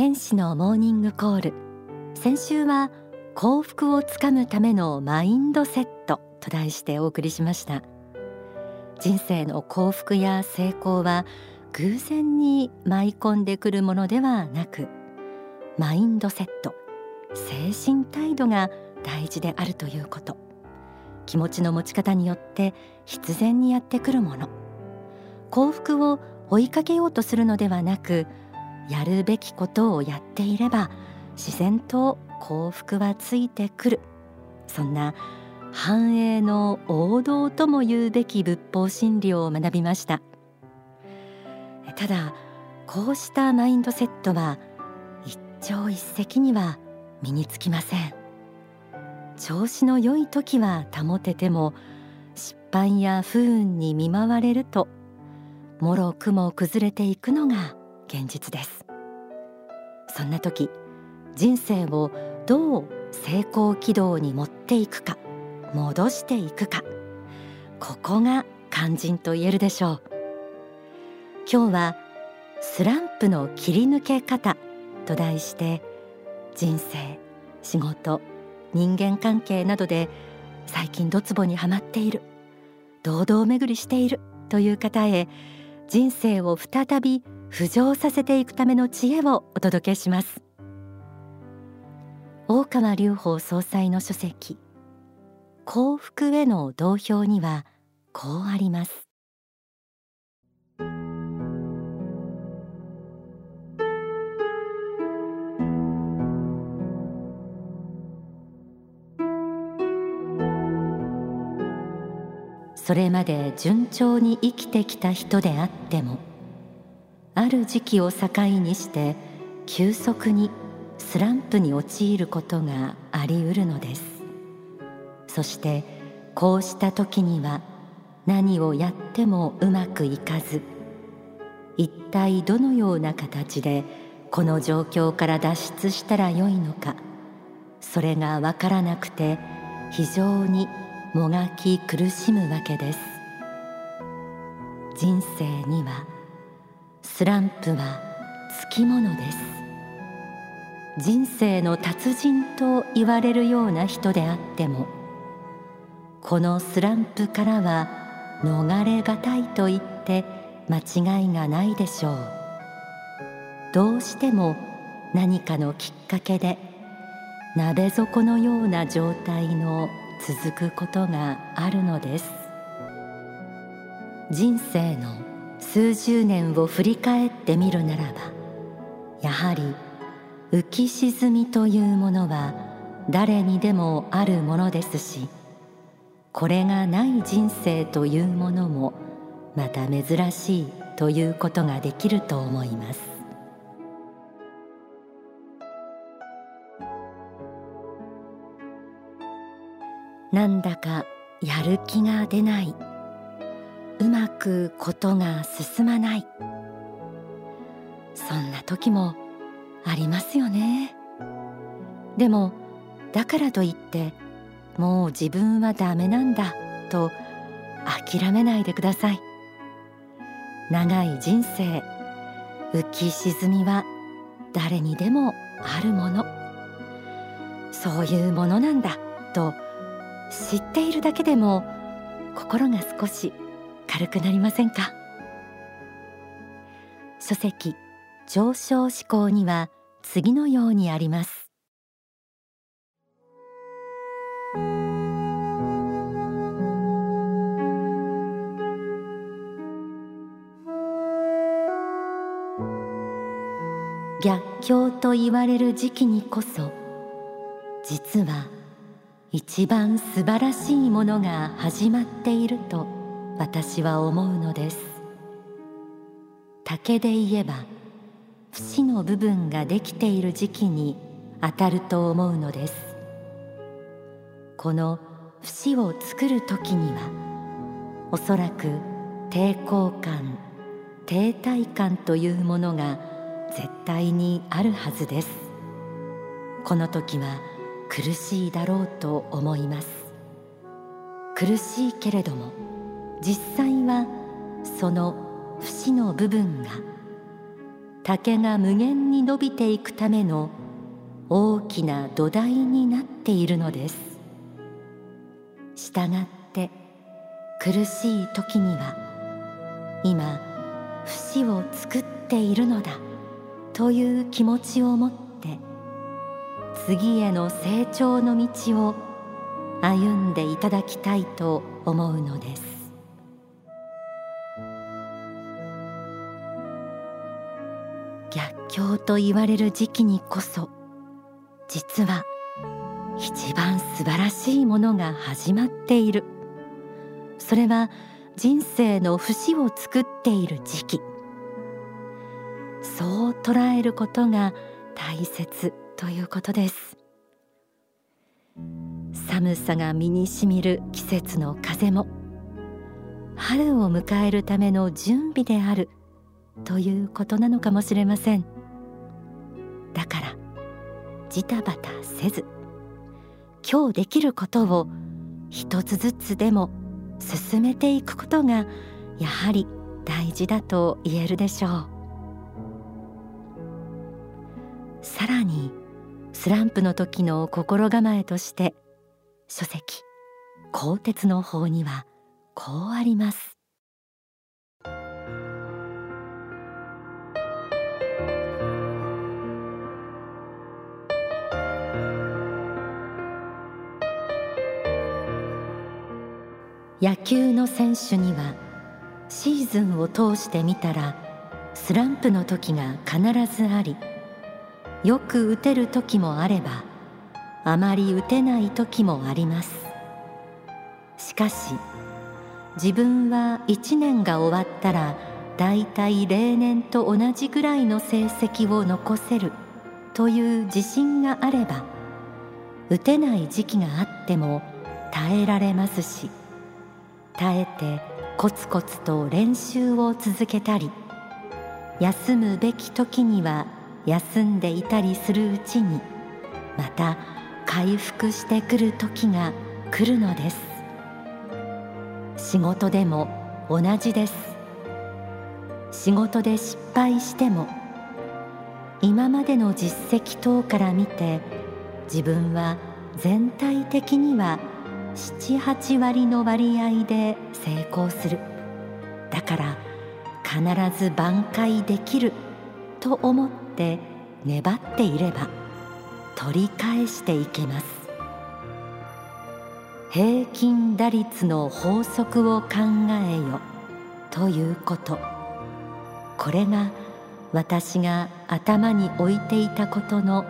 天使のモーニングコール。先週は幸福をつかむためのマインドセットと題してお送りしました。人生の幸福や成功は偶然に舞い込んでくるものではなくマインドセット精神態度が大事であるということ。気持ちの持ち方によって必然にやってくるもの。幸福を追いかけようとするのではなくやるべきことをやっていれば自然と幸福はついてくる。そんな繁栄の王道とも言うべき仏法真理を学びました。ただこうしたマインドセットは一朝一夕には身につきません。調子の良い時は保てても失敗や不運に見舞われるともろくも崩れていくのが現実です。そんな時人生をどう成功軌道に持っていくか戻していくかここが肝心と言えるでしょう。今日はスランプの切り抜け方と題して人生仕事人間関係などで最近ドツボにはまっている堂々巡りしているという方へ人生を再び浮上させていくための知恵をお届けします。大川隆法総裁の書籍幸福への同票にはこうあります。それまで順調に生きてきた人であってもある時期を境にして急速にスランプに陥ることがありうるのです。そしてこうした時には何をやってもうまくいかず一体どのような形でこの状況から脱出したらよいのかそれがわからなくて非常にもがき苦しむわけです。人生にはスランプはつきものです。人生の達人と言われるような人であってもこのスランプからは逃れがたいと言って間違いがないでしょう。どうしても何かのきっかけで鍋底のような状態の続くことがあるのです。人生の数十年を振り返ってみるならばやはり浮き沈みというものは誰にでもあるものですしこれがない人生というものもまた珍しいということができると思います。なんだかやる気が出ない。うまくことが進まない。そんな時もありますよね。でもだからといってもう自分はダメなんだと諦めないでください。長い人生浮き沈みは誰にでもあるもの。そういうものなんだと知っているだけでも心が少し軽くなりませんか？書籍上昇志向には次のようにあります。逆境と言われる時期にこそ実は一番素晴らしいものが始まっていると私は思うのです。竹で言えば節の部分ができている時期に当たると思うのです。この節を作る時にはおそらく抵抗感停滞感というものが絶対にあるはずです。この時は苦しいだろうと思います。苦しいけれども実際はその節の部分が竹が無限に伸びていくための大きな土台になっているのです。したがって苦しい時には今節を作っているのだという気持ちを持って次への成長の道を歩んでいただきたいと思うのです。境と言われる時期にこそ実は一番素晴らしいものが始まっている。それは人生の節を作っている時期。そう捉えることが大切ということです。寒さが身にしみる季節の風も春を迎えるための準備であるということなのかもしれません。だからジタバタせず今日できることを一つずつでも進めていくことがやはり大事だと言えるでしょう。さらにスランプの時の心構えとして書籍鋼鉄の法にはこうあります。野球の選手にはシーズンを通してみたらスランプの時が必ずありよく打てる時もあればあまり打てない時もあります。しかし自分は1年が終わったらだいたい例年と同じぐらいの成績を残せるという自信があれば打てない時期があっても耐えられますし耐えてコツコツと練習を続けたり休むべき時には休んでいたりするうちにまた回復してくる時が来るのです。仕事でも同じです。仕事で失敗しても今までの実績等から見て自分は全体的には78割の割合で成功する。だから必ず挽回できると思って粘っていれば取り返していけます。平均打率の法則を考えよということ。これが私が頭に置いていたことの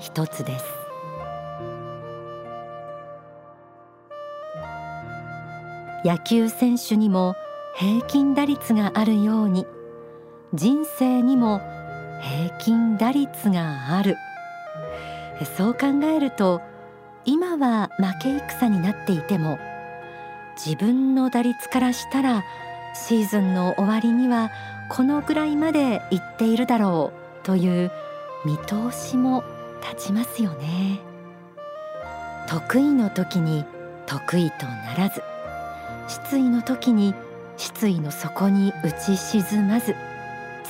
一つです。野球選手にも平均打率があるように人生にも平均打率がある。そう考えると今は負け戦になっていても自分の打率からしたらシーズンの終わりにはこのぐらいまでいっているだろうという見通しも立ちますよね。得意の時に得意とならず失意の時に失意の底に打ち沈まず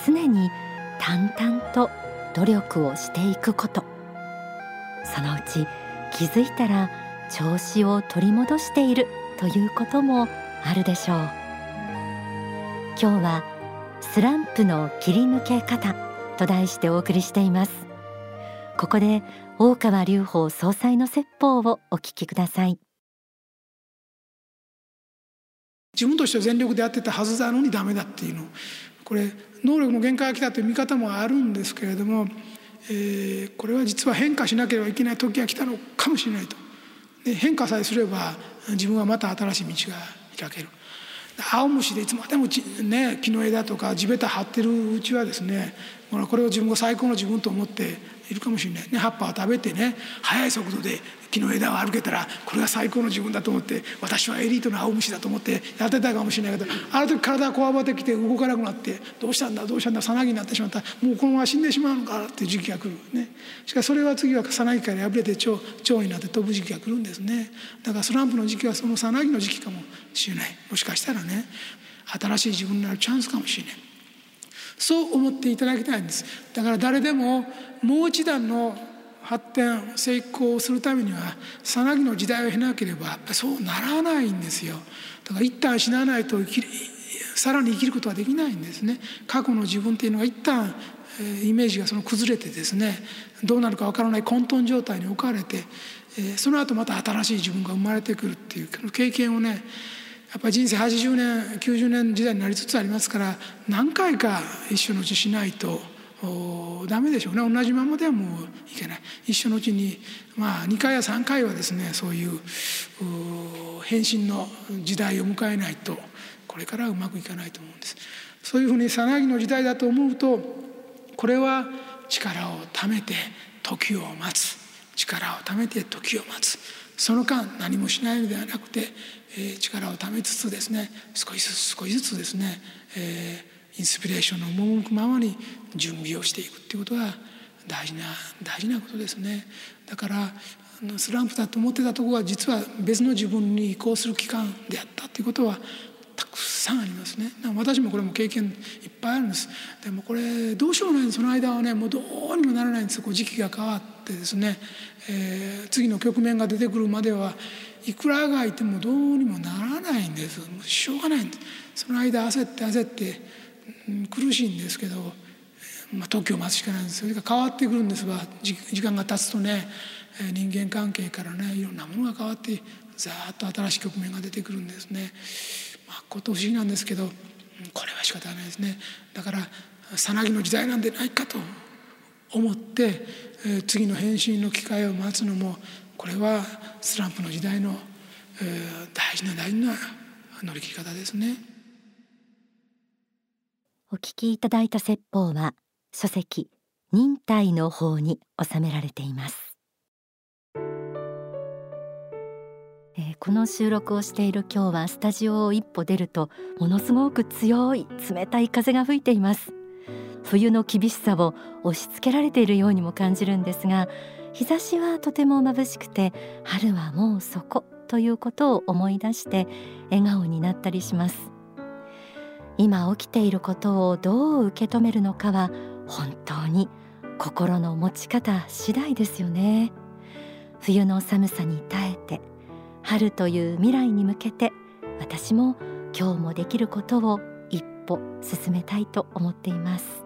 常に淡々と努力をしていくこと。そのうち気づいたら調子を取り戻しているということもあるでしょう。今日はスランプの切り抜け方と題してお送りしています。ここで大川隆法総裁の説法をお聞きください。自分としては全力でやってたはずなのにダメだっていうの。これ能力の限界が来たという見方もあるんですけれども、えー、これは実は変化しなければいけない時が来たのかもしれないと。で変化さえすれば自分はまた新しい道が開ける。青虫でいつまでもね木の枝とか地べた張ってるうちはですねこれを自分が最高の自分と思っているかもしれない。ね葉っぱを食べてね速い速度で木の枝を歩けたらこれが最高の自分だと思って私はエリートの青虫だと思ってやってたかもしれないけどある時体がこわばってきて動かなくなってどうしたんだどうしたんださなぎになってしまった。もうこのまま死んでしまうのかっていう時期が来るね。しかしそれは次はさなぎから破れて腸腸になって飛ぶ時期が来るんですね。だからスランプの時期はそのさなぎの時期かもしれない。もしかしたらね新しい自分になるチャンスかもしれない。そう思っていただきたいんです。だから誰でももう一段の発展成功をするためにはさなぎの時代を経なければやっぱそうならないんですよ。だから一旦死なないとさらに生きることはできないんですね。過去の自分っていうのが一旦イメージがその崩れてですねどうなるかわからない混沌状態に置かれてその後また新しい自分が生まれてくるっていう経験をねやっぱり人生80年90年時代になりつつありますから何回か一緒のうちしないとダメでしょうね。同じままではもういけない。一緒のうちにまあ2回や3回はですねそういう変身の時代を迎えないとこれからうまくいかないと思うんです。そういうふうにさなぎの時代だと思うとこれは力をためて時を待つ。力をためて時を待つ。その間何もしないのではなくて、えー、力をためつつですね少しずつ少しずつですね、えー、インスピレーションの赴くままに準備をしていくっていうことが大事な大事なことですね。だからスランプだと思ってたところは実は別の自分に移行する期間であったということはたくさんありますね。私もこれも経験いっぱいあるんです。でもこれどうしようもないその間はねもうどうにもならないんです。こう時期が変わってですね、えー、次の局面が出てくるまではいくらがいてもどうにもならないんです。しょうがない。んですその間焦って焦って、うん、苦しいんですけど、まあ、時を待つしかないんです。それが変わってくるんですが時間が経つとね人間関係からねいろんなものが変わってざっと新しい局面が出てくるんですね。まあ、こと不思議なんですけどこれは仕方ないですね。だからさなぎの時代なんでないかと。思って、え、次の返信の機会を待つのもこれはスランプの時代の、え、大事な大事な乗り切り方ですね。お聞きいただいた説法は書籍忍耐の方に収められています。えー、この収録をしている今日はスタジオを一歩出るとものすごく強い冷たい風が吹いています。冬の厳しさを押し付けられているようにも感じるんですが日差しはとても眩しくて春はもうそこということを思い出して笑顔になったりします。今起きていることをどう受け止めるのかは本当に心の持ち方次第ですよね。冬の寒さに耐えて春という未来に向けて私も今日もできることを一歩進めたいと思っています。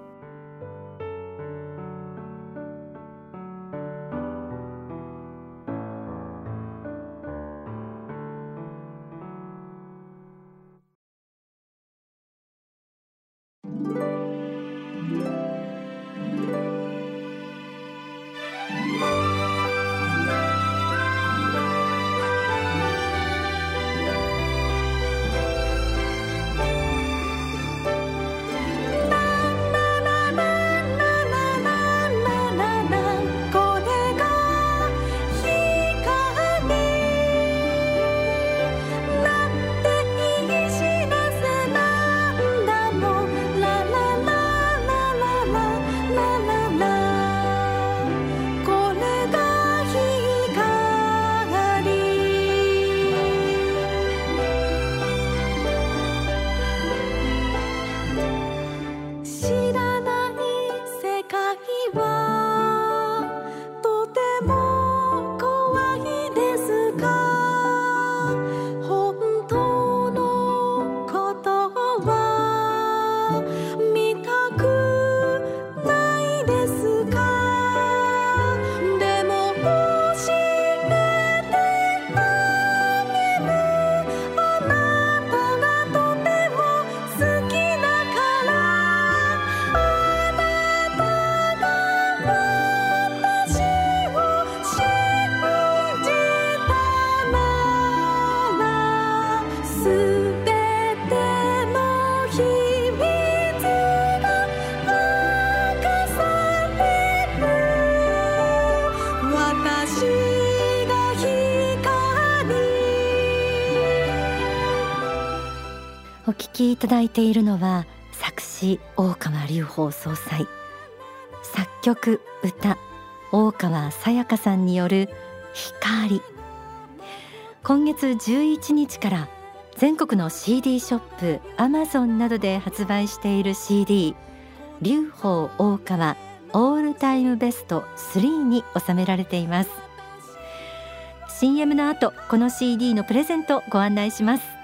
きいただいているのは作詞大川隆法総裁。作曲歌。大川さやかさんによる光。今月11日から全国の CD ショップアマゾンなどで発売している CD 劉邦大川オールタイムベスト3に収められています。CM の後この CD のプレゼントご案内します。